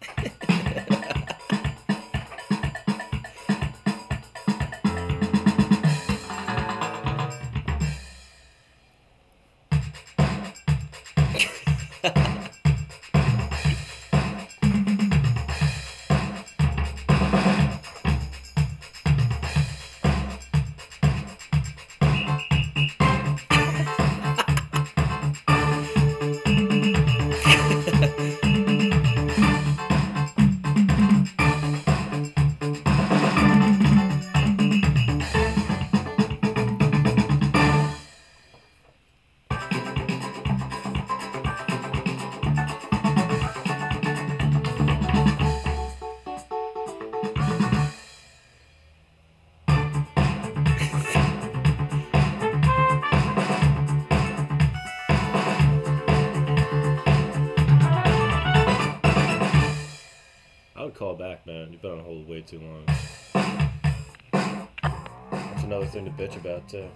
Ha ha ha. I would call back, man. You've been on hold way too long. That's another thing to bitch about, too.